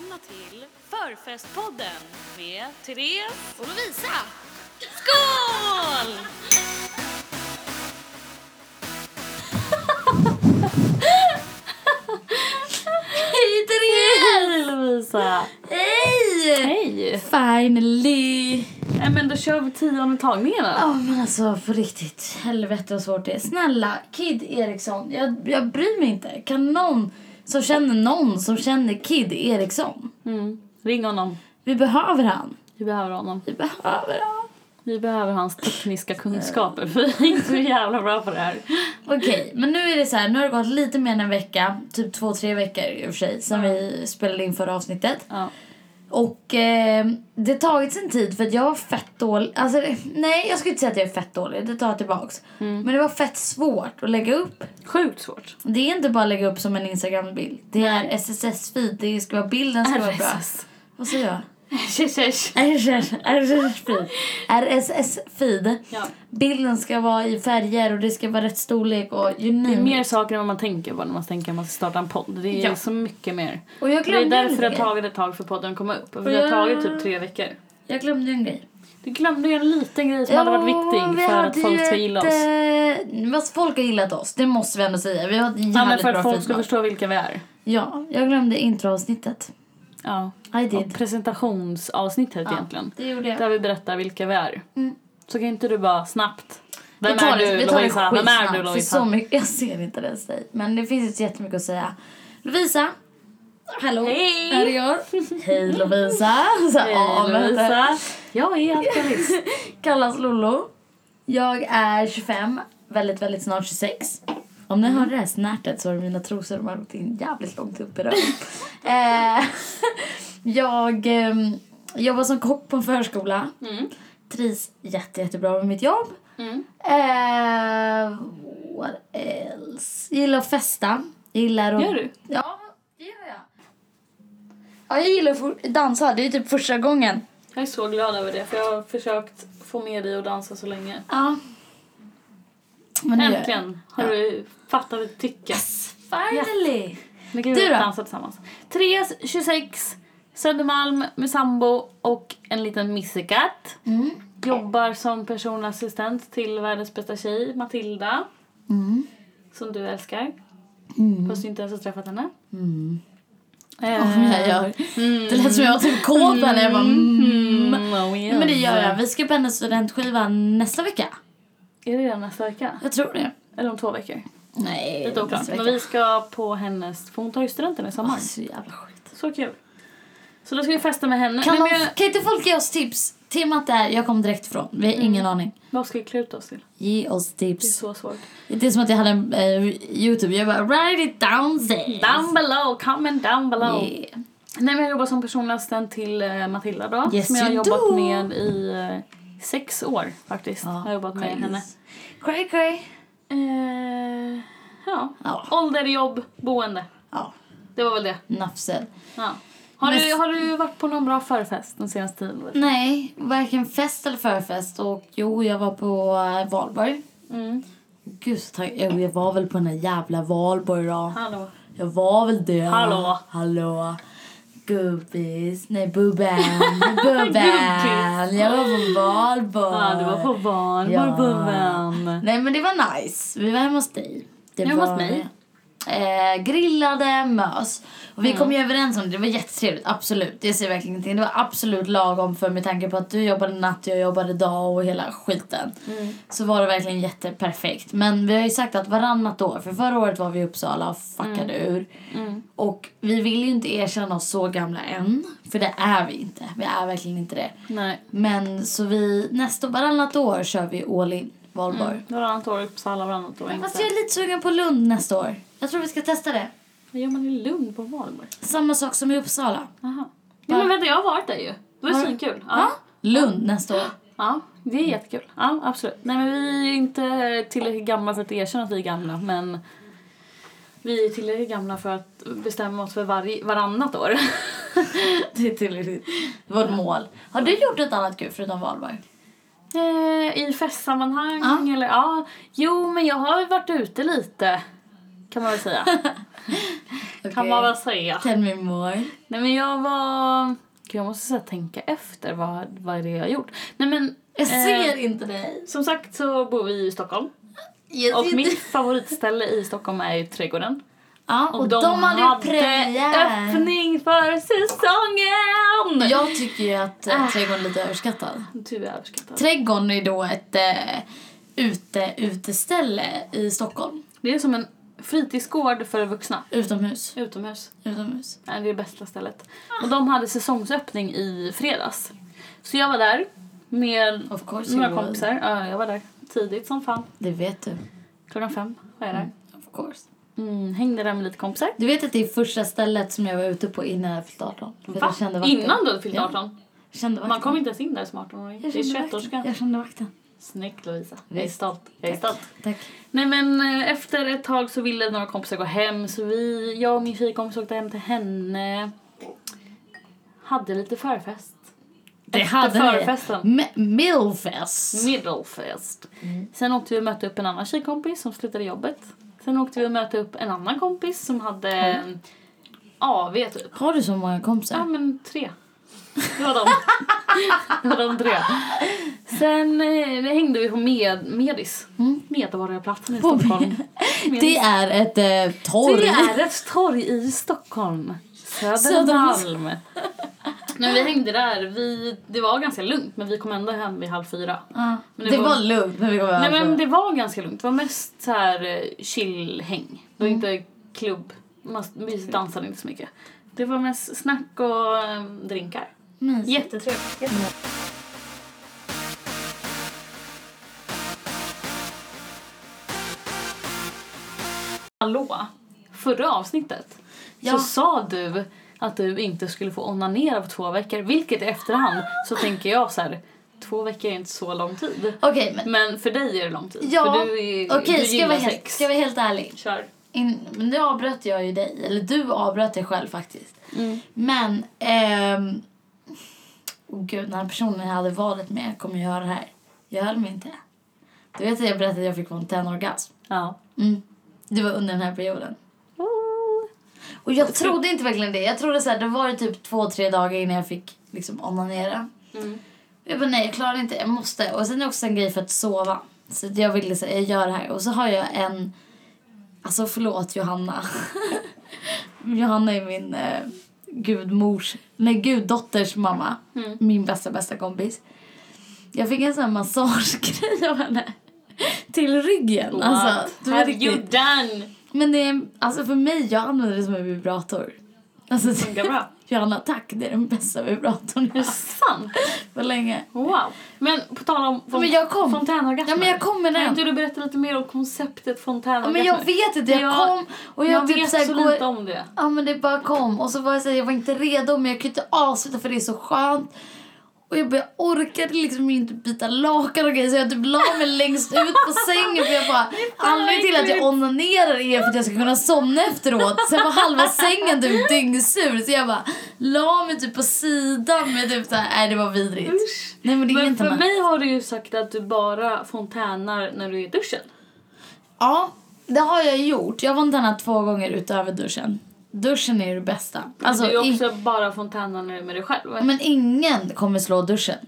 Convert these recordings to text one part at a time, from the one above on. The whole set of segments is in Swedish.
välkomna till Förfestpodden med Therese Och Lovisa! Skål! Hej Therese! Hej Lovisa! Hej! Hej! Finally! Nej men då kör vi tionde tagningen då. Ja men alltså på riktigt, helvete vad svårt det är. Snälla, Kid Eriksson, jag, jag bryr mig inte. Kan någon som känner någon som känner Kid Eriksson? Mm. Ring honom. Vi behöver han. Vi behöver honom. Vi behöver han. Vi behöver hans tekniska kunskaper för vi är inte så jävla bra på det här. Okej, men nu är det så här, nu har det gått lite mer än en vecka, typ två, tre veckor i och för sig, sen vi spelade in förra avsnittet. Ja. Och eh, det har tagit sin tid för att jag var fett dålig. Alltså, nej, jag skulle inte säga att jag är fett dålig. Det tar jag tillbaks. Men det var fett svårt att lägga upp. Sjukt svårt. Det är inte bara att lägga upp som en Instagram-bild. Det är SSS-feed. Det ska vara bilden ska vara bra. RSS. Vad säger jag? Tjesh, RSS-feed. RSS-feed. Ja. Bilden ska vara i färger och det ska vara rätt storlek och you Det name är it. mer saker än vad man tänker på när man tänker att man ska starta en podd. Det är Ja. så mycket mer. Och jag Det är glömde därför det har tagit ett tag för podden att komma upp. För det har jag- tagit typ tre veckor. Jag glömde en grej. Du glömde ju en liten grej som hade varit viktig vi för att folk ska gilla oss. Eh, vad folk har gillat oss, det måste vi ändå säga. Vi har ett jävligt Ja, men för att folk ska förstå vilka vi är. Ja, jag glömde introavsnittet. Ja. I did. presentationsavsnittet Ja, egentligen. Det gjorde jag. Där vi berättar vilka vi är. Mm. Så kan inte du bara snabbt. Vem vi tar är det, du vi tar Lovisa? Vem är du Lovisa? så mycket, Jag ser inte det dig. Men det finns ju jättemycket att säga. Lovisa. Hallå. Hej. Här är jag. Hej Lovisa. Så, Hej ja, Lovisa. Jag är alkoholist. Kallas Lollo. Jag är 25, väldigt, väldigt snart 26. Om ni Mm. hörde det här snärtet så har mina trosor de har gått in jävligt långt upp i röven. eh, jag ehm, jobbar som kock på en förskola. Mm. Trivs jätte, jättebra med mitt jobb. Mm. Eh, what else? Gillar att festa. Gillar att... Gör du? Ja, det gör jag. Ja, jag gillar att dansa. Det är typ första gången. Jag är så glad över det för jag har försökt få med dig att dansa så länge. Ja. Men det. Äntligen har du fattat ett tycke. Yes, finally! Nu kan Du vi dansa tillsammans. Therese, 26, Södermalm med sambo och en liten missekatt. Mm. Jobbar som personlig assistent till världens bästa tjej, Matilda. Mm. Som du älskar. Fast du inte ens har träffat henne. Mm. Ja, jag gör. Det lät som jag var typ kåt när jag bara mm. mm, oh yes. Men det gör jag. Vi ska på hennes studentskiva nästa vecka. Är det redan nästa vecka? Jag tror det. Eller om två veckor? Nej, Lite oklart. Men vi ska på hennes, för hon tar ju studenten i sommar. Åh, så jävla skit. Så kul. Så då ska vi festa med henne. Kan, Nej, men de, jag, kan inte folk ge oss tips? Temat är, jag kom direkt ifrån. Vi har ingen aning. vad ska vi klä ut oss till? Ge oss Det är tips. så svårt. Det är som att jag hade en eh, Youtube. Jag bara, write it down sis. Down below, comment down below. Yeah. Nej, men jag jobbar som personlig assistent till eh, Matilda då. Yes, som jag har you jobbat do. med i eh, sex år faktiskt. Jag har jobbat med crazy. henne. Cray cray. Eh, ja. Ja. Ålder, jobb, boende. Ja, Det var väl det. nafsed. Ja. Har, Men- du, har du varit på någon bra förfest den senaste tiden? Nej, varken fest eller förfest. Och jo, jag var på uh, Valborg. Mm. Gud så. Jo, jag var väl på den där jävla Valborg då. Hallå. Jag var väl det. Hallå. Hallå. Gubbis. Nej, Bubben. Bubben. Jag var på Valborg. Ja, du var på Valborg, Ja. buven. Nej, men det var nice. Vi var hemma hos dig. Det hos var, mig? Eh, grillade, mös. Och vi Mm. kom ju överens om det. Det var jättetrevligt, absolut. Det säger verkligen ingenting. Det var absolut lagom för med tanke på att du jobbade natt, jag jobbade dag och hela skiten. Mm. Så var det verkligen jätteperfekt. Men vi har ju sagt att varannat år, för förra året var vi i Uppsala och fuckade ur. Mm. Och vi vill ju inte erkänna oss så gamla än. För det är vi inte. Vi är verkligen inte det. Nej. Men så vi, nästa, varannat år kör vi all in, Valborg. Mm. Varannat år Uppsala, varannat år Fast Ängsö. jag är lite sugen på Lund nästa år. Jag tror vi ska testa det. Vad gör man i Lund på Valborg? Samma sak som i Uppsala. Jaha. Ja, men vänta, jag har varit där ju. Det var svinkul. Ja. Ja. Lund nästa år. ja, det är jättekul. Ja, absolut. Nej, men vi är inte tillräckligt gamla för att erkänna att vi är gamla, men vi är tillräckligt gamla för att bestämma oss för varje, varannat år. Det är tillräckligt. Vårt mål. Har du gjort något annat kul förutom Valborg? Eh, I festsammanhang Ja. eller ja. Jo, men jag har varit ute lite. Kan man väl säga. Kan Okej. man väl säga. Tell me more. Nej men jag var... Gud, jag måste här, tänka efter vad, vad är det jag har gjort. Nej men... Jag eh, ser inte dig. Som sagt så bor vi i Stockholm. Jag Och mitt favoritställe i Stockholm är ju Trädgården. Ja, och, de, hade ju premiär. öppning för säsongen! Jag tycker ju att äh. trädgården är lite överskattad. Du är överskattad. Trädgården är då ett äh, ute, uteställe i Stockholm. Det är som en fritidsgård för vuxna. Utomhus. Utomhus. Utomhus. Det är det bästa stället. Och de hade säsongsöppning i fredags. Så jag var där med några kompisar. Ja, jag var där tidigt som fan. Det vet du. Klockan fem var jag där. Of course. Mm, hängde där med lite kompisar. Du vet att det är första stället som jag var ute på innan jag fyllt 18. För Va? Innan du hade fyllt Ja. 18? Kände vakten. Man kom inte ens in där som 18-åring. Jag Det är kände 21 vakten. årsgräns. Jag kände vakten. Snyggt Lovisa. Jag är stolt. Jag är stolt. Tack. Nej men eh, efter ett tag så ville några kompisar gå hem så vi, jag och min tjejkompis åkte hem till henne. Hade lite förfest. Det Efter hade förfesten. Millfest. Middlefest. Sen åkte vi och mötte upp en annan tjejkompis som slutade jobbet. Sen åkte vi och mötte upp en annan kompis som hade en AV typ. Har du så många Ja kompisar? men tre. Det var de. det var de tre. Sen eh, hängde vi på med, Medis. Mm. Medborgarplatsen i På Stockholm. Det är ett eh, torg. Det är ett torg i Stockholm. Södermalm. När vi hängde där, vi, det var ganska lugnt men vi kom ändå hem vid halv fyra. Ja. Men det, det var, var- lugnt när vi kom Nej över. men det var ganska lugnt. Det var mest så här eh, chill-häng. Det var Mm. inte klubb. Man, vi dansade inte så mycket. Det var mest snack och eh, drinkar. Mysigt. Jättetrevligt. Jättetrevligt. Hallå! Förra avsnittet Ja. så sa du att du inte skulle få onanera på två veckor. Vilket i efterhand så tänker jag så här. Två veckor är inte så lång tid. Okej, men Men för dig är det lång tid. Ja, För du, är, okej, du ska, jag vara helt, sex. ska jag vara helt ärlig? Kör. In, men nu avbröt jag ju dig, eller du avbröt dig själv faktiskt. Mm. Men, ehm... Oh gud, den här personen jag hade varit med kommer ju höra det här. Jag höll mig inte. Du vet att jag berättade att jag fick fontänorgasm? Ja. Mm. Det var under den här perioden. Och jag trodde inte verkligen det. Jag trodde så här, det var typ två, tre dagar innan jag fick liksom onanera. Mm. Jag bara nej, jag klarar inte, jag måste. Och sen är också en grej för att sova. Så jag ville säga, jag gör det här. Och så har jag en, alltså förlåt Johanna. Johanna är min eh, gudmors, nej guddotters mamma. Mm. Min bästa, bästa kompis. Jag fick en sån här massagegrej av henne. Till ryggen. What Alltså, det var have riktigt- you done? Men det är, alltså för mig, jag använder det som en vibrator. Alltså, Funkar bra. Johanna, tack. Det är den bästa vibratorn jag haft på länge. Wow. Men på tal om fon- Men jag kom. fontänorgasmer. Ja, men jag kom med Kan inte du berätta lite mer om konceptet Ja, fontänorgasmer? men jag vet inte, jag, Jag- kom och jag, Jag, typ vet så, här så går... lite om det. Ja men det bara kom och så var jag så här, jag var inte redo men jag kunde inte avsluta för det är så skönt. Och jag, jag orkade liksom inte byta lakan och grejer så jag typ la mig längst ut på sängen för jag bara anledningen till att jag onanerar är för att jag ska kunna somna efteråt. Sen var halva sängen typ dyngsur så jag bara la mig typ på sidan med typ såhär, nej det var vidrigt. Usch. Nej men det är Men inte för mig har du ju sagt att du bara fontänar när du är i duschen. Ja, det har jag gjort. Jag har fontänat två gånger utöver duschen. Duschen är det bästa. Alltså, du är i- också bara fontänar när du är med dig själv. Men ingen kommer slå duschen.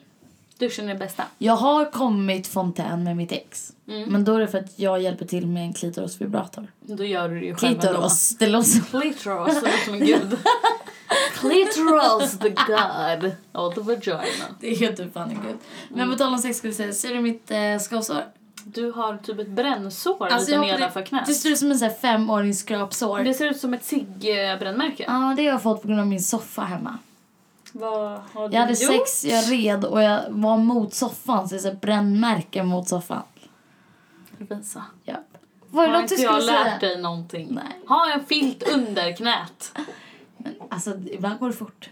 Duschen är det bästa. Jag har kommit fontän med mitt ex. Mm. Men då är det för att jag hjälper till med en klitorosvibrator. Då gör du det ju själv ändå. Klitoros, det låter. Klitoros, det låter som en gud. Klitoros, the god of the vagina. Det är typ fan en gud. Men på tal om sex skulle jag säga, ser du mitt eh, skavsår? Du har typ ett brännsår Alltså, lite jag nedanför knät. Det ser ut som en sån här femårings skrapsår. Det ser ut som ett cigg-brännmärke. Ja, det har jag fått på grund av min soffa hemma. Vad har du Jag hade gjort? sex, jag red och jag var mot soffan. Så det är brännmärken mot soffan. Visa. Ja. Vad är det Har något du inte jag skulle lärt säga? dig någonting? Nej. Ha en filt under knät. Men, alltså, ibland går det fort.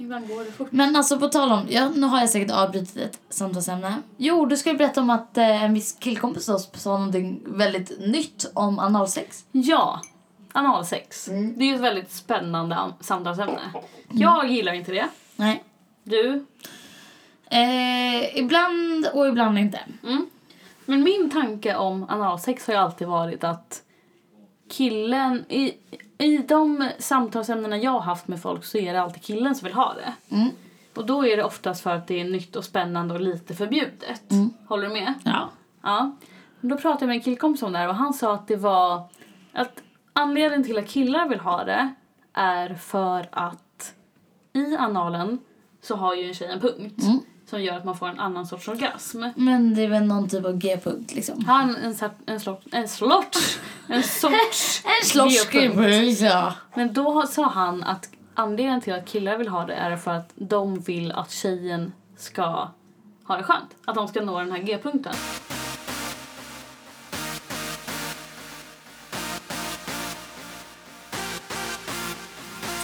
Ibland går det fort. Men alltså på tal om, ja, nu har jag säkert avbrutit ett samtalsämne. Jo, du skulle berätta om att eh, en viss killkompis till oss sa någonting väldigt nytt om analsex. Ja, analsex. Mm. Det är ju ett väldigt spännande an- samtalsämne. Jag gillar inte det. Nej. Du? Eh, ibland och ibland inte. Mm. Men min tanke om analsex har ju alltid varit att killen... I, i de samtalsämnena jag har haft med folk så är det alltid killen som vill ha det. Mm. Och då är det oftast för att det är nytt och spännande och lite förbjudet. Mm. Håller du med? Ja. Ja. Då pratade jag med en killkompis om det här och han sa att det var att anledningen till att killar vill ha det är för att i analen så har ju en tjej en punkt Mm. som gör att man får en annan sorts orgasm. Men det är väl någon typ av G-punkt liksom. Han en, sort- en, slott, en slott, en sorts En ja. Men då sa han att anledningen till att killar vill ha det är för att de vill att tjejen ska ha det skönt. Att de ska nå den här G-punkten.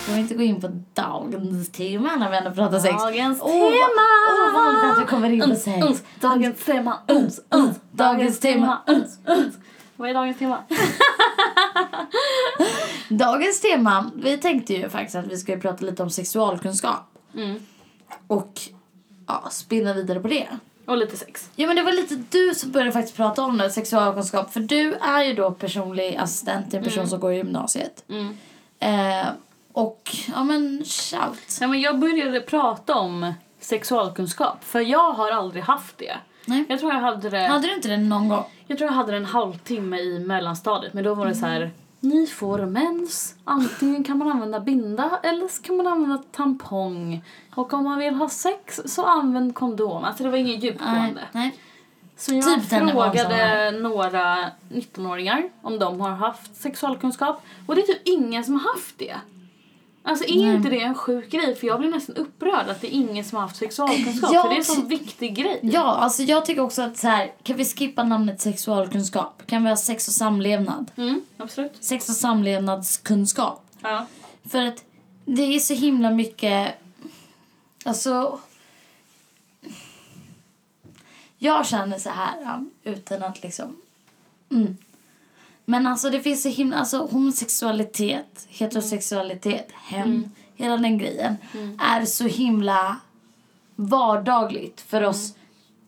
Ska vi inte gå in på dagens tema när vi ändå pratar sex? Dagens vad- tema! Åh, vad vanligt att vi kommer in på sex. dagens tema, uns, uns, Dagens tema. Vad är dagens tema? Dagens tema, vi tänkte ju faktiskt att vi skulle prata lite om sexualkunskap. Mm. Och ja, spinna vidare på det. Och lite sex. Ja men det var lite du som började faktiskt prata om det, sexualkunskap. För du är ju då personlig assistent till en person som går i gymnasiet. Mm. Eh, och ja men shout. Ja, men jag började prata om sexualkunskap för jag har aldrig haft det. Nej. Jag tror jag hade det, Hade du inte det någon gång? Jag tror jag hade en halvtimme i mellanstadiet men då var det så här ni får mens. Antingen kan man använda binda eller så kan man använda tampong. Och om man vill ha sex så använd kondom. Alltså det var inget Nej. djupgående. Nej. Så jag Typ frågade några 19-åringar om de har haft sexualkunskap. Och det är typ ingen som har haft det. Alltså är Nej. inte det en sjuk grej? För jag blir nästan upprörd att det är ingen som har haft sexualkunskap. Ja, för det är en sån viktig grej. Ja, alltså jag tycker också att så här, kan vi skippa namnet sexualkunskap? Kan vi ha sex och samlevnad? Mm, absolut. Sex och samlevnadskunskap. Ja. För att det är så himla mycket... Alltså... Jag känner så här, utan att liksom... Mm. Men alltså det finns så himla... Alltså homosexualitet, heterosexualitet, hem, hela den grejen är så himla vardagligt för oss,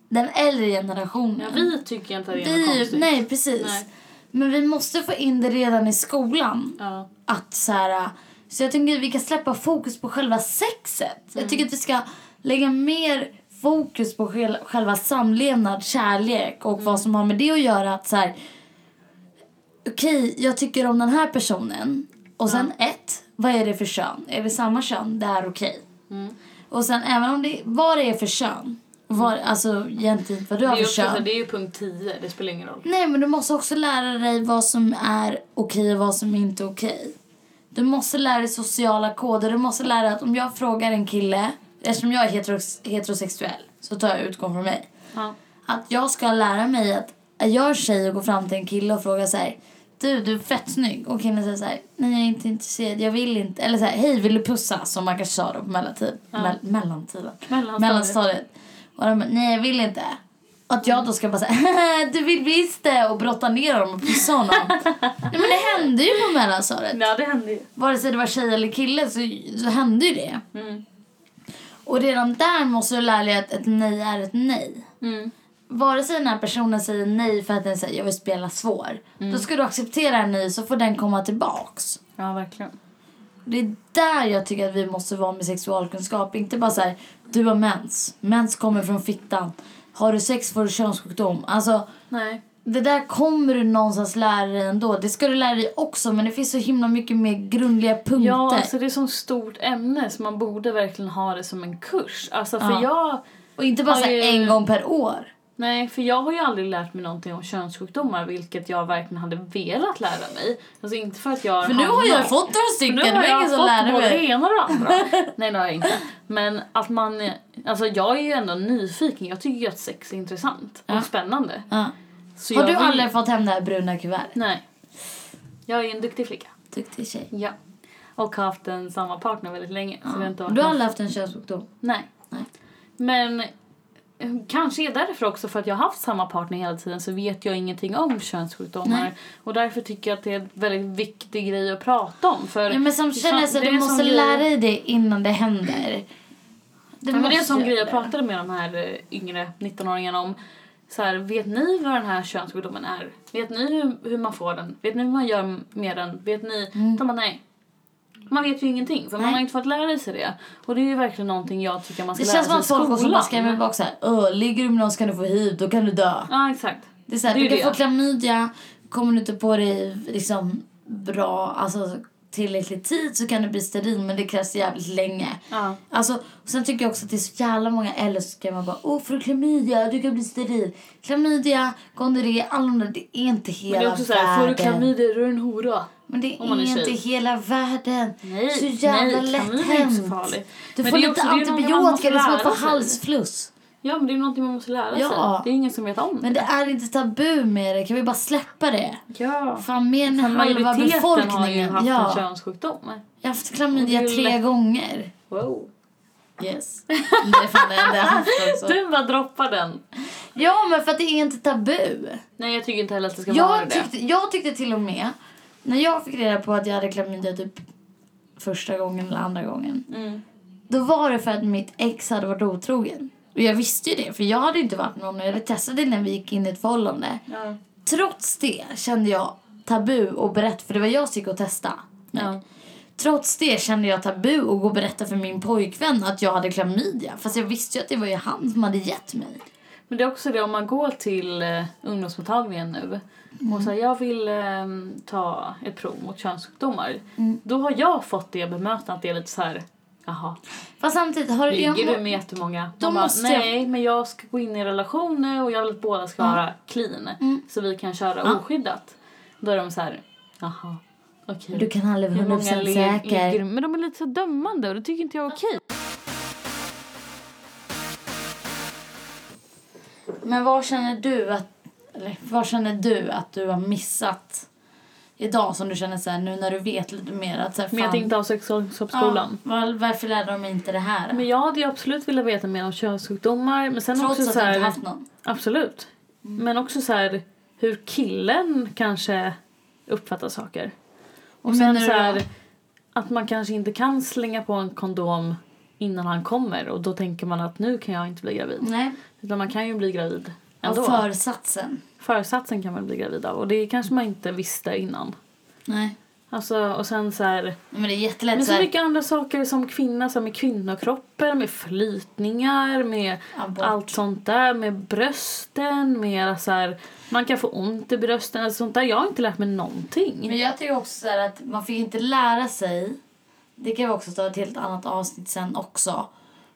den äldre generationen. ja, vi tycker inte att det är Vi, konstigt. nej, precis. Nej. Men vi måste få in det redan i skolan Ja. att så här, så jag att vi kan släppa fokus på själva sexet. Jag tycker att vi ska lägga mer fokus på själ- själva samlevnad, kärlek och vad som har med det att göra. Att så här, okej, jag tycker om den här personen. Och sen ett, vad är det för kön? Är det samma kön? Det är okej. Mm. Och sen även om det, vad det är för kön. Vad, alltså egentligen vad du har är för här, kön. det är ju punkt 10, det spelar ingen roll. Nej, men du måste också lära dig vad som är okej och vad som inte är okej. Du måste lära dig sociala koder. Du måste lära dig att om jag frågar en kille, eftersom jag är heteros- heterosexuell, så tar jag utgång från mig. Ja. Att jag ska lära mig att är jag tjej och går fram till en kille och frågar så här, du, du är fett snygg. Och killen säger så här, nej jag är inte intresserad, jag vill inte. Eller så här, hej vill du pussa? Som man kanske sa då på mellantid. Mell- mellantiden. Mellanstadiet. Mellanstadiet. Och de bara, nej jag vill inte. Att jag då ska bara säga, du vill visst det och brotta ner honom och pussa honom. nej men det hände ju på mellanstadiet. Ja, det händer ju. Vare sig det var tjej eller kille så, så hände ju det. Mm. Och redan där måste du lära dig att ett nej är ett nej. Mm. Vare sig den här personen säger nej för att den säger jag vill spela svår. Då ska du acceptera en nej så får den komma tillbaks. Ja, verkligen. Det är där jag tycker att vi måste vara med sexualkunskap. Inte bara så här, du har mens. Mens kommer från fittan. Har du sex får du könssjukdom. Alltså, Nej. det där kommer du någonstans lära dig ändå. Det ska du lära dig också men det finns så himla mycket mer grundliga punkter. Ja, alltså det är så stort ämne så man borde verkligen ha det som en kurs. Alltså för Ja. jag... Och inte bara ju- en gång per år. Nej, för jag har ju aldrig lärt mig någonting om könssjukdomar vilket jag verkligen hade velat lära mig. Alltså inte för att jag För nu har jag fått några stycken. nu Det har var ingen jag som fått lärde både det mig. ena och det andra. Nej, det har jag inte. Men att man... Alltså jag är ju ändå nyfiken. Jag tycker ju att sex är intressant och Ja. spännande. Ja. Så Har jag du vill- aldrig fått hem det här bruna kuvertet? Nej. Jag är ju en duktig flicka. Duktig tjej. Ja. Och har haft en samma partner väldigt länge. Så det har inte Du har aldrig haft en könssjukdom? Nej. Nej. Men kanske är därför också för att jag har haft samma partner hela tiden så vet jag ingenting om könssjukdomar. Nej. Och därför tycker jag att det är en väldigt viktig grej att prata om. För Ja, men som det känner så det du måste grej- lära dig det innan det händer. Du Ja, men det är en sån grej jag det. pratade med de här eh, yngre 19-åringarna om. Så här, vet ni vad den här könssjukdomen är? Vet ni hur, hur man får den? Vet ni vad man gör med den? Vet ni? De bara nej. Man vet ju ingenting för man Nej. har inte fått lära sig det. Och det är ju verkligen någonting jag tycker man ska Det lära känns som sig att i folk också bara skolan. skrämmer bak såhär, ligger du med någon så kan du få hiv, då kan du dö. Ja exakt. Det är såhär, Det är du kan det. få klamydia, kommer du inte på dig liksom bra, alltså tillräcklig tid så kan du bli steril men det krävs jävligt länge. Ja. Alltså, och sen tycker jag också att det är så jävla många eller så ska man bara åh du klamydia, du kan bli steril. Klamydia, gonorré, alla de där, det är inte hela Men det är också såhär, får världen. du klamydia då är du en hora. Men det är, är inte hela världen. Nej, så jävla nej, lätt hänt. farligt. Du Men får det lite det antibiotika, det är som att få halsfluss. Ja men det är någonting man måste lära Ja. sig. Det är ingen som vet om Men det är inte tabu med det, kan vi bara släppa det? Ja. Fan mer än halva majoriteten har ju befolkningen. haft en Ja, könssjukdom. jag har haft klamydia det tre lätt- gånger. Wow. Yes. Det är fan det enda jag har haft också. Du bara droppar den. Ja men för att det är inte tabu. Nej jag tycker inte heller att det ska vara Jag det. tyckte, jag tyckte till och med, när jag fick reda på att jag hade klamydia typ första gången eller andra gången. Mm. Då var det för att mitt ex hade varit otrogen. Och jag visste ju det, för jag hade inte varit med någon. Jag hade testat det när vi gick in i ett förhållande. Ja. Trots det kände jag tabu att berätta, för det var jag som gick och testade. Ja. Trots det kände jag tabu att gå och berätta för min pojkvän att jag hade klamydia. Fast jag visste ju att det var ju han som hade gett mig. Men det är också det om man går till eh, ungdomsmottagningen nu och säger jag vill eh, ta ett prov mot könssjukdomar. Då har jag fått det bemötandet att det är lite så här jaha, Fast samtidigt har ligger jag... du med jättemånga? Då Man bara, måste jag- Nej, men jag ska gå in i relationer och jag vill att båda ska vara clean så vi kan köra Ja. oskyddat. Då är de så här jaha, okej. Du kan aldrig vara många 100% le- säker. Men de är lite så dömande och det tycker inte jag är okej. Men vad känner du att... Eller vad känner du att du har missat idag som du känner så här, nu när du vet lite mer att så här, Men jag fan- tänkte ha sexualkunskapsskolan. Ja, var, varför lärde de mig inte det här? Men jag hade ju absolut velat veta mer om könssjukdomar. Men sen Trots också att så här, inte haft någon. Absolut. Men också så här hur killen kanske uppfattar saker. Och sen så du här att man kanske inte kan slänga på en kondom innan han kommer och då tänker man att nu kan jag inte bli gravid. Nej. Utan man kan ju bli gravid Av ändå. försatsen. Försatsen kan man bli gravid av och det kanske man inte visste innan. Nej. Alltså, och sen så här, Men det är jättelätt men så så mycket andra saker som kvinna, som med kvinnokroppen, med flytningar, med Abort. allt sånt där, med brösten, med så här, man kan få ont i brösten, alltså sånt där. Jag har inte lärt mig någonting. Men jag tycker också så att man fick inte lära sig. Det kan vi också ta ett helt annat avsnitt sen också.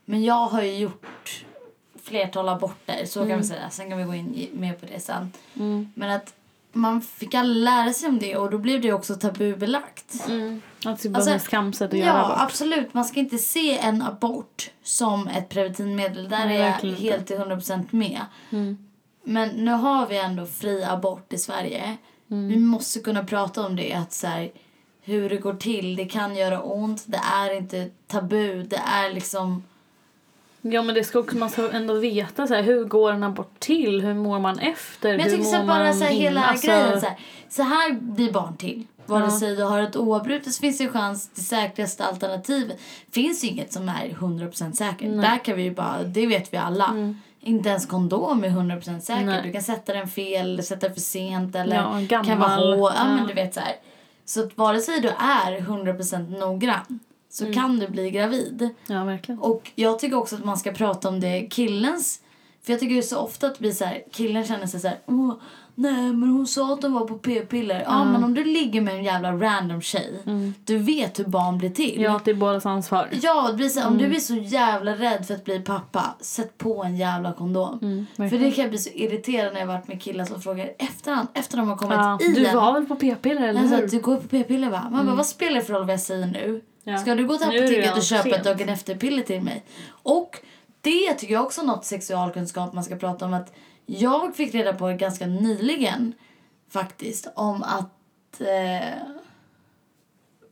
Men jag har ju gjort flertal aborter, så kan vi säga. Sen kan vi gå in mer på det sen. Mm. Men att man fick aldrig lära sig om det och då blev det också tabubelagt. Mm. Att det Alltså, skamset att göra Ja, abort. absolut. Man ska inte se en abort som ett preventivmedel. Där Nej, är jag helt till 100% med. Mm. Men nu har vi ändå fri abort i Sverige. Mm. Vi måste kunna prata om det. Att så här, hur det går till. Det kan göra ont. Det är inte tabu. Det är liksom... Ja men det ska också, man ska ändå veta så här, hur går en abort till? Hur mår man efter? Men jag hur tycker så mår bara man så här, hela Alltså, grejen. Så här, så här blir barn till. Vare Ja. sig du har ett oavbrutet så finns det chans. Det säkraste alternativet finns ju inget som är 100% säkert. Där kan vi ju bara, det vet vi alla. Inte ens kondom är 100% säker. Mm. Nej. Du kan sätta den fel, sätta den för sent eller Ja, kan vara hård. Ja, men du vet så här. Så att vare sig du är 100% noggrann så Mm. kan du bli gravid. Ja verkligen. Och jag tycker också att man ska prata om det killens... För jag tycker ju så ofta att blir så här, killen känner sig så här, Åh, nej men hon sa att hon var på p-piller. Ja men om du ligger med en jävla random tjej, du vet hur barn blir till. Ja det är bådas ansvar. Ja, det blir så om Mm. du är så jävla rädd för att bli pappa, sätt på en jävla kondom. Mm, för det kan jag bli så irriterad när jag varit med killar som frågar efterhand, efter de har kommit Ja, i du en. var väl på p-piller eller Alltså, hur? att du går på p-piller va? Man bara, vad spelar det för roll vad jag säger nu? Ja. Ska du gå till apoteket och köpa ett dagen efter-piller till mig? Och det tycker jag också är något sexualkunskap man ska prata om. att Jag fick reda på ganska nyligen faktiskt om att... Eh,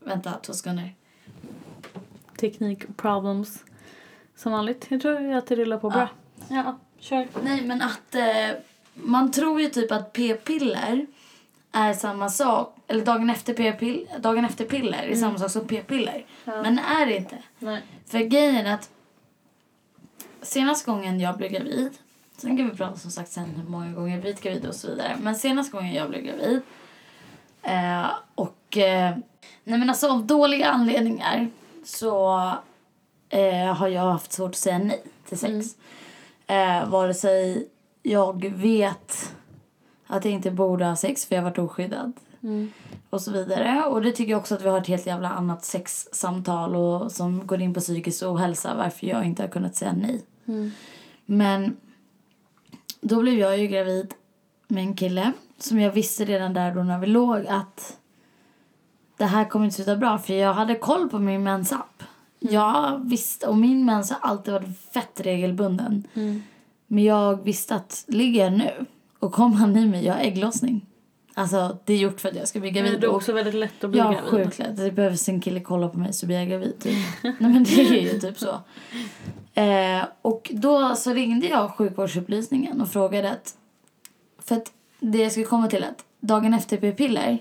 vänta, två sekunder. Teknik problems. Som vanligt. Jag tror att det rullar på bra. Ja, kör. Nej, men att eh, man tror ju typ att p-piller är samma sak, eller dagen efter p-piller, dagen efter piller är samma sak som p-piller. Ja. Men är det inte. Nej. För grejen är att senaste gången jag blev gravid Sen kan vi prata som sagt sen hur många gånger jag blivit gravid och så vidare. Men senaste gången jag blev gravid eh, och eh, nej men alltså av dåliga anledningar så eh, har jag haft svårt att säga nej till sex. Eh, vare sig jag vet att jag inte borde ha sex för jag har varit oskyddad och så vidare. Och det tycker jag också att vi har ett helt jävla annat sexsamtal och som går in på psykisk ohälsa varför jag inte har kunnat säga nej. Men då blev jag ju gravid med en kille som jag visste redan där då när vi låg att det här kommer inte sluta bra för jag hade koll på min mensapp. Jag visste, och min mens har alltid varit fett regelbunden. Men jag visste att ligger jag nu och kommer han i mig, jag har ägglossning. Alltså det är gjort för att jag ska bli gravid. Men det är också väldigt lätt att bli Ja, gravid. sjukt lätt. Det behövs en kille kolla på mig så blir jag gravid. Typ. Nej men det är ju typ så. Eh, och då så ringde jag sjukvårdsupplysningen och frågade att... För att det jag skulle komma till att dagen efter p-piller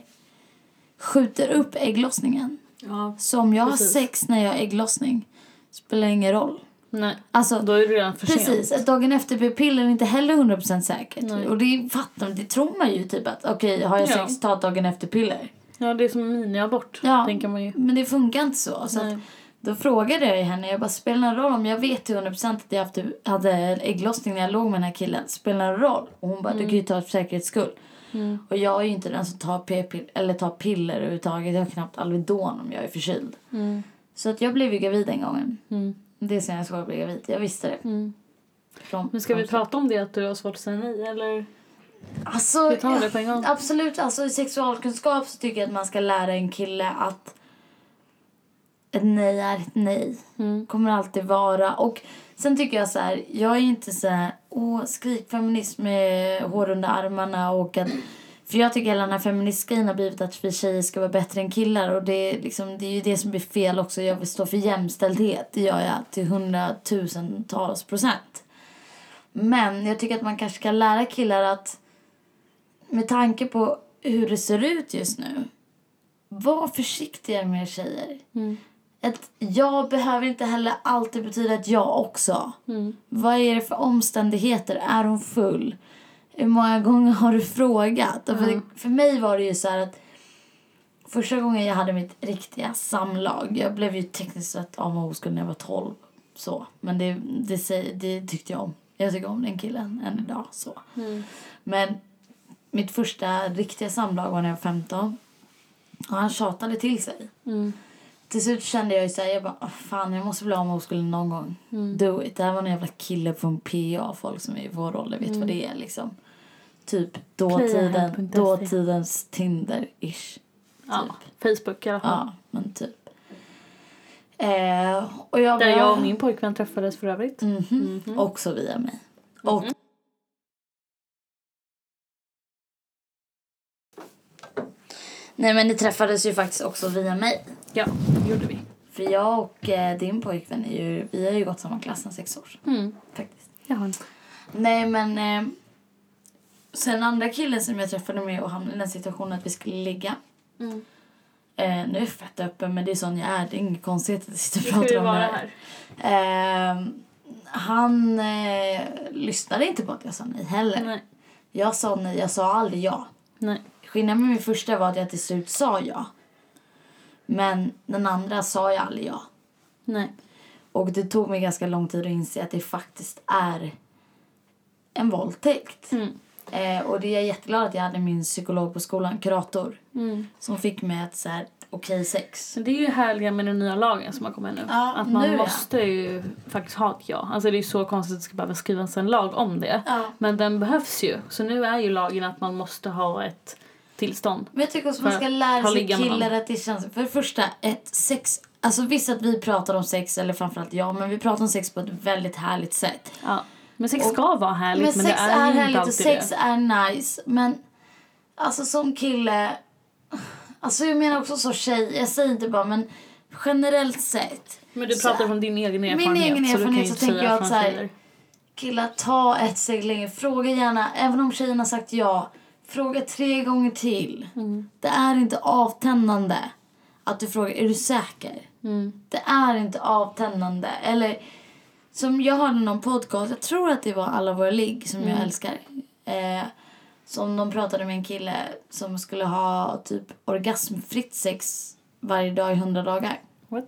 skjuter upp ägglossningen. Ja. Så om jag har Precis. sex när jag har ägglossning spelar ingen roll. Nej, Alltså, då är det redan för Precis, sent. att dagen efter p-piller är inte heller 100% säkert. Nej. Och det fattar det tror man ju typ att okej, har jag Ja. sex, ta dagen efter piller. Ja, det är som miniabort, Ja. tänker man ju. Men det funkar inte så. så Nej. att, då frågade jag henne, jag bara, spelar någon roll om jag vet till 100% att jag haft, hade ägglossning när jag låg med den här killen? Spelar någon roll? Och hon bara, du kan ju ta det för säkerhets skull. Mm. Och jag är ju inte den som tar p-piller, eller tar piller överhuvudtaget. Jag har knappt Alvedon om jag är förkyld. Mm. Så att jag blev ju gravid den gången. Mm. Det är jag blev gravid. Jag visste det. Mm. Från, Men ska vi prata om det att du har svårt att säga nej eller? Alltså, Vi tar det på en gång. Absolut, alltså i sexualkunskap så tycker jag att man ska lära en kille att ett nej är ett nej. Mm. Kommer alltid vara. Och sen tycker jag så här, jag är inte så här, åh skrikfeminism med hår under armarna och att för jag tycker hela den här feministgrejen har blivit att vi tjejer ska vara bättre än killar och det är, liksom, det är ju det som blir fel också. Jag vill stå för jämställdhet, det gör jag till hundratusentals procent. Men jag tycker att man kanske ska lära killar att med tanke på hur det ser ut just nu, var försiktigare med er tjejer. Mm. Ett jag behöver inte heller alltid betyda ett jag också. Mm. Vad är det för omständigheter? Är hon full? Hur många gånger har du frågat? Och för, för mig var det ju så här att första gången jag hade mitt riktiga samlag, jag blev ju tekniskt sett av med oskuld när jag var 12. Så. Men det, det, det tyckte jag om. Jag tycker om den killen än idag. Så. Mm. Men mitt första riktiga samlag var när jag var 15. Och han tjatade till sig. Mm. Till slut kände jag ju såhär, jag bara, "Ah, fan jag måste bli av med oskulden någon gång. Mm. Do it. Det här var en jävla kille från PA, folk som är i vår ålder vet vad det är liksom. Typ dåtiden, dåtidens Tinder-ish. Ja, Facebook i alla fall. Ja, men typ. Eh, och jag Där bara, jag och min pojkvän träffades för övrigt. Mhm. Mhm. Också via mig. Och Nej men ni träffades ju faktiskt också via mig. Ja, det gjorde vi. För jag och eh, din pojkvän är ju, vi har ju gått samma klass sedan sex år Mm. faktiskt. Ja. Nej men eh, sen andra killen som jag träffade med och hamnade i den situationen att vi skulle ligga. Mm. Eh, nu är jag fett öppen men det är sån jag är. Det är inget konstigt att jag sitter och pratar om det här. här. Eh, han lyssnade inte på att jag sa nej heller. Nej. Jag sa nej, jag sa aldrig ja. Nej. Skillnaden med min första var att jag till slut sa ja. Men den andra sa jag aldrig ja. Nej. Och det tog mig ganska lång tid att inse att det faktiskt är en våldtäkt. Mm. Eh, och det är jag jätteglad att jag hade min psykolog på skolan, kurator, Mm. som fick mig att så här, okej sex. Så det är ju härliga med den nya lagen som har kommit nu. Ja, att man nu, ja. måste ju faktiskt ha ett ja. Alltså det är så konstigt att det ska behöva skrivas en lag om det. Ja. Men den behövs ju. Så nu är ju lagen att man måste ha ett tillstånd. Men jag tycker också man ska lära sig killar att det känns... För det första, ett sex... Alltså visst att vi pratar om sex, eller framförallt jag, men vi pratar om sex på ett väldigt härligt sätt. Ja. Men sex Och- ska vara härligt men, men det sex är, är, inte härligt och sex det. är nice. Men alltså som kille... Alltså jag menar också så tjej, jag säger inte bara men generellt sett. Men du så pratar från din egen Min erfarenhet. egen så kan ju erfarenhet så inte tänker jag att så här-. Killar, ta ett steg längre. Fråga gärna, även om tjejen har sagt ja, fråga tre gånger till. Mm. Det är inte avtändande att du frågar, är du säker? Mm. Det är inte avtändande. Eller som jag hörde någon podcast, jag tror att det var Alla våra ligg som jag älskar. Eh, som de pratade med en kille som skulle ha typ orgasmfritt sex varje dag i hundra dagar. What?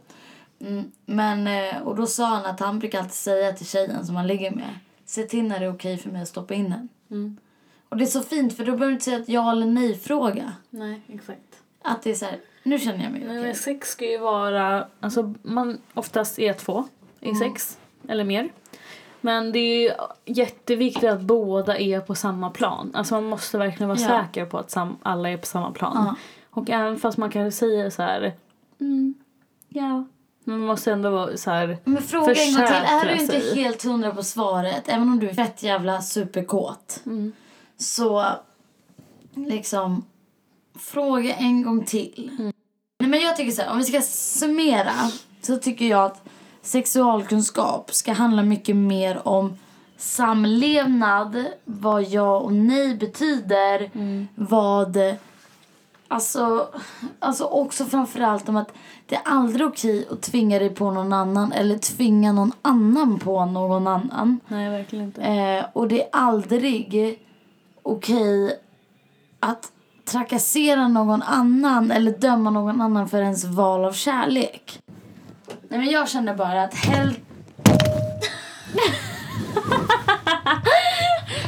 Mm, men, eh, och då sa han att han brukar alltid säga till tjejen som han ligger med, se till när det är okej för mig att stoppa in den. Mm. Och det är så fint för då behöver du inte säga ett ja eller nej fråga. Nej, exakt. Att det är så här, nu känner jag mig okej. men sex ska ju vara... Alltså, man oftast är två i sex, eller mer. Men det är jätteviktigt att båda är på samma plan. Alltså man måste verkligen vara Ja. säker på att alla är på samma plan. Ja. Och även fast man kan säga så här... Mm, ja. Men man måste ändå vara så här... Men fråga en gång till, är du inte sig. helt hundra på svaret, även om du är fett jävla superkåt, Mm. Så liksom fråga en gång till. Nej, men jag tycker så här, om vi ska summera så tycker jag att sexualkunskap ska handla mycket mer om samlevnad, vad ja och nej betyder, vad Alltså, alltså också framförallt om att det är aldrig okej att tvinga dig på någon annan eller tvinga någon annan på någon annan. Nej, verkligen inte. Eh, och det är aldrig okej att trakassera någon annan eller döma någon annan för ens val av kärlek. Nej men jag känner bara att hell...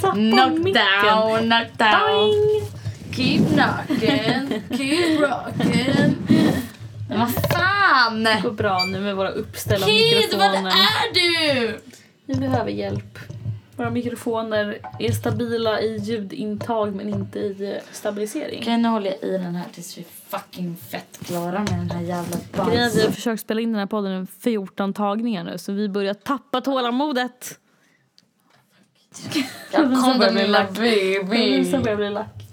Knockdown, knockdown. Keep knocking, keep rocking. Men vad fan! Det går bra nu med våra uppställda Kid, vad mikrofoner. är du? Vi behöver hjälp. Våra mikrofoner är stabila i ljudintag men inte i eh, stabilisering. Okej, nu håller jag i den här tills vi är fucking fett klara med den här jävla Grejen är att vi har försökt spela in den här podden i 14 tagningar nu så vi börjar tappa tålamodet. Jag kommer bli lack. Lisa baby. börjar bli lack.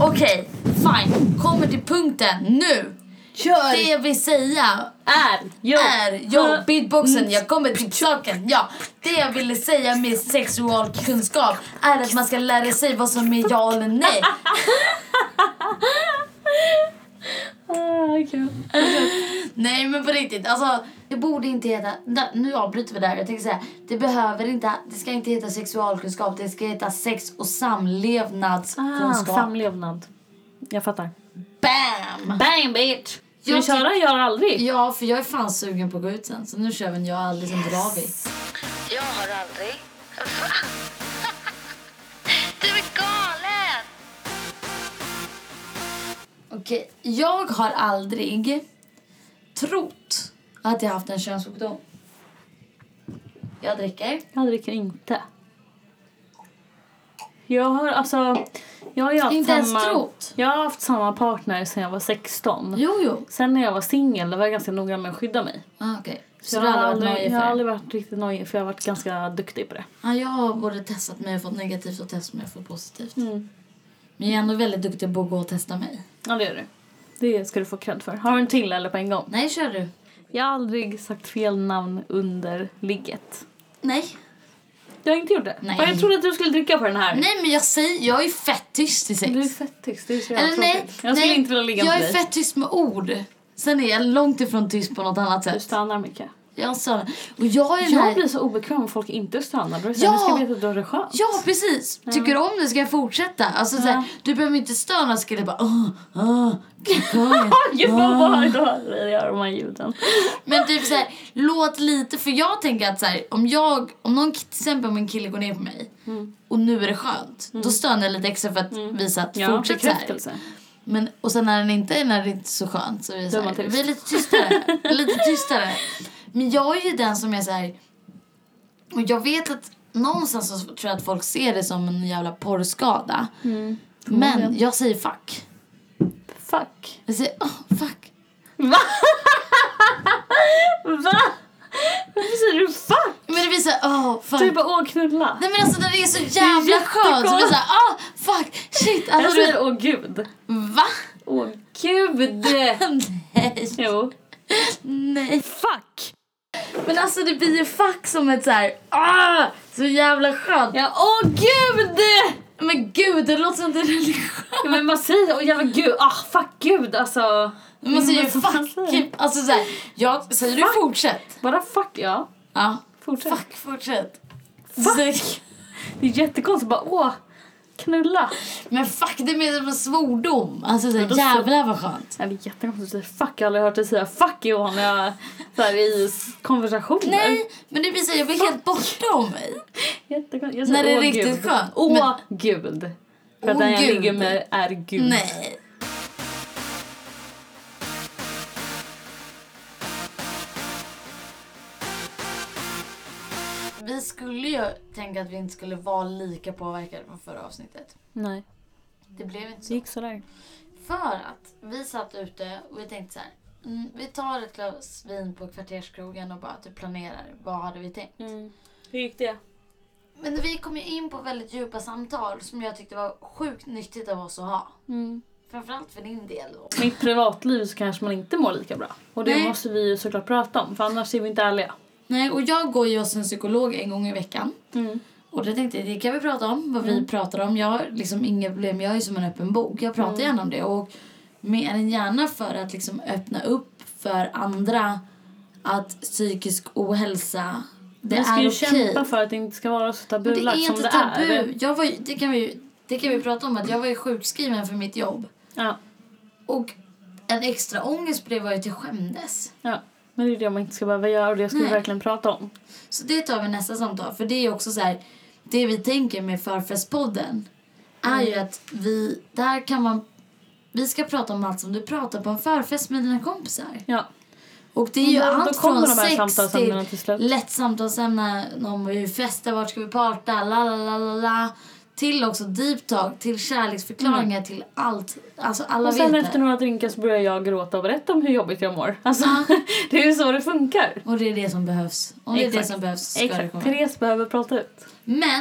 Okej, fine. Kommer till punkten nu. Kör! Det jag vill säga är jo. är, ja, beatboxen, jag kommer till saken. Ja, det jag ville säga med sexualkunskap är att man ska lära sig vad som är ja eller nej. Ah. Nej men på riktigt, alltså det borde inte heta, nu avbryter vi där. Jag tänkte säga, det behöver inte, det ska inte heta sexualkunskap, det ska heta sex och Ah, samlevnadskunskap. samlevnad. Jag fattar. Bam! Bang bitch! Ska vi Jag köra gör aldrig? Ja, för jag är fan sugen på att gå ut sen, så nu kör vi en jag aldrig, sen drar vi. Jag har aldrig. Va? Du är galen! Okej, jag har aldrig trott att jag haft en könssjukdom. Jag dricker. Jag dricker inte. Jag har alltså... Jag har ju haft Inte ens samma, trott? Jag har haft samma partner sedan jag var 16. Jo, jo. Sen när jag var singel då var jag ganska noga med att skydda mig. Ah, Okej. Så, jag har aldrig jag har aldrig varit riktigt nojig för jag har varit ganska duktig på det. Ja, jag har både testat mig och fått negativt och testat mig och fått positivt. Mm. Men jag är ändå väldigt duktig på att gå och testa mig. Ja det gör du. Det ska du få cred för. Har du en till eller på en gång? Nej, kör du. Jag har aldrig sagt fel namn under ligget. Nej. Du har inte gjort det? Nej. Jag trodde att du skulle trycka på den här. Nej, men jag säger, jag är fett tyst i sex. Du är fett tyst, det är så jävla Eller nej, tråkigt. Jag skulle nej, inte vilja ligga jag med är dig. fett tyst med ord. Sen är jag långt ifrån tyst på något annat Du sätt. stannar mycket. Jag sa Och jag är Jag blir så obekväm om folk inte stannar. Då är det så Ja! här, nu ska du har det skönt. Ja, precis. Tycker du om det ska jag fortsätta. Alltså, så här, Ja. du behöver inte stöna skulle bara... Oh, oh. Gud vad att höra göra de här ljuden. Men typ så här, låt lite, för jag tänker att så här, om jag, om någon, till exempel om en kille går ner på mig och nu är det skönt, då stönar jag lite extra för att visa att Ja, fortsätt så här. Men, och sen när den inte är, när det inte är så skönt så är det så här, vi är lite tystare, lite tystare. Men jag är ju den som är så här, och jag vet att någonstans så tror jag att folk ser det som en jävla porrskada. Men förmodligen. jag säger fuck. Fuck. Jag säger oh, fuck. Va? Va? Varför säger du fuck? Men det blir så här, oh fuck. Du är bara åh knulla. Nej men alltså när det är så jävla skönt så blir det såhär, ah fuck, shit. Jag Alltså, du, säger åh gud. va? Åh gud. Nej, Jo. nej. Fuck. Men alltså det blir ju fuck som ett såhär, ah, så jävla skönt. Ja, åh gud! Men gud, det låter som är religiöst. Ja, men man säger, och jag gud, ah fuck gud alltså. Man säger Men vad fan fuck. Alltså såhär, jag, säger du Fuck. fortsätt? Bara fuck ja. Ja. Fortsätt. Fuck, fortsätt. Fuck. Det är jättekonstigt bara åh, knulla. Men fuck, det mer som en svordom. Alltså så- jävlar vad skönt. Ja, det är jättekonstigt att säga fuck. Jag har aldrig hört dig säga fuck i vanliga så här, i konversationer. Nej, men det blir så, jag blir helt borta om mig. Jättekonstigt. Jag När det är riktigt gud. skönt. Åh Men- gud. För att den jag ligger med är gud. Nej. Skulle ju tänka att vi inte skulle vara lika påverkade från förra avsnittet. Nej, Det blev inte det så. gick sådär. För att vi satt ute och vi tänkte så här. Mm, vi tar ett glas vin på kvarterskrogen och bara typ planerar. Vad hade vi tänkt? Mm. Hur gick det? Men vi kom ju in på väldigt djupa samtal som jag tyckte var sjukt nyttigt av oss att ha. Mm. Framförallt för din del. Då. Mitt privatliv så kanske man inte mår lika bra. Och det Nej. måste vi ju såklart prata om för annars är vi inte ärliga. Nej, och jag går ju hos en psykolog en gång i veckan. Mm. Och det tänkte jag, det kan vi prata om, vad vi pratar om. Jag har liksom inga problem, jag är som en öppen bok. Jag pratar gärna om det och mer än gärna för att liksom öppna upp för andra att psykisk ohälsa, det Vi ska är ju okej. kämpa för att det inte ska vara så tabulagt är som inte det tabu. är. Jag var, det, kan vi, det kan vi prata om, att jag var ju sjukskriven för mitt jobb. Ja, Och en extra ångest på det var ju att jag skämdes. ja. Men det är det man inte ska behöva göra och det ska vi Nej. verkligen prata om. Så det tar vi nästa samtal. För det är också så här, det vi tänker med Förfestpodden är ju att vi, där kan man, vi ska prata om allt som du pratar på en förfest med dina kompisar. Ja. Och det är ju allt från sex till, till lätt samtalsämne om hur festa, vart ska vi parta, la la la la la. Till också deep talk, till kärleksförklaringar, till allt. Alltså alla Mm. Och sen vet efter det. några drinkar så börjar jag gråta och berätta om hur jobbigt jag mår. Alltså, det är ju så det funkar. Och det är det som behövs. Om det är det som behövs det komma. Therese behöver prata ut. Men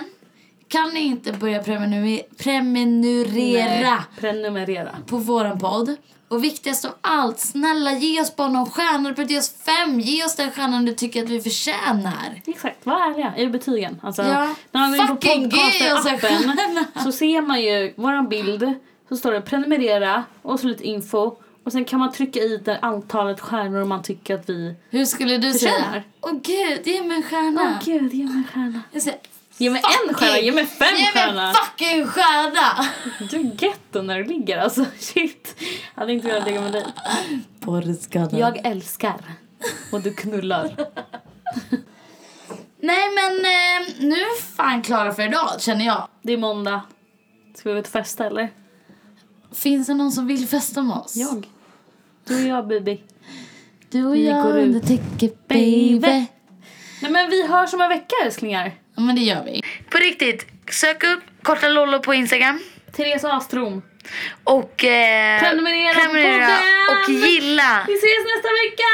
kan ni inte börja prenumer- prenumerera Nej. Prenumerera. på våran podd? Och viktigast av allt, snälla ge oss bara någon stjärna. Du behöver ge oss fem. Ge oss den stjärnan du tycker att vi förtjänar. Exakt, var ärliga i betygen. Alltså, Ja. När man går in på podcaster-appen stjärna. så ser man ju våran bild, så står det prenumerera och så lite info. Och sen kan man trycka i det antalet stjärnor man tycker att vi... Hur skulle du Förtjänar. säga? Åh gud, ge mig en Åh stjärna. gud, ge mig en stjärna. Jag säger, Ge mig en fucking- stjärna, ge mig fem Ge mig stjärnor. en fucking stjärna! Du är getto när du ligger alltså. Shit. Jag hade inte velat ligga med dig. Porrskadad. Jag älskar. Och du knullar. Nej men eh, nu är vi fan klara för idag känner jag. Det är måndag. Ska vi ut och festa eller? Finns det någon som vill festa med oss? Jag. Du och jag baby. Du och Vi jag under täcket baby. Nej men vi hörs om en vecka älsklingar. Ja men det gör vi. På riktigt, sök upp Korta Lollo på Instagram. Therese Astrom. Och eh, Prenumerera på prenumerera och gilla. Vi ses nästa vecka!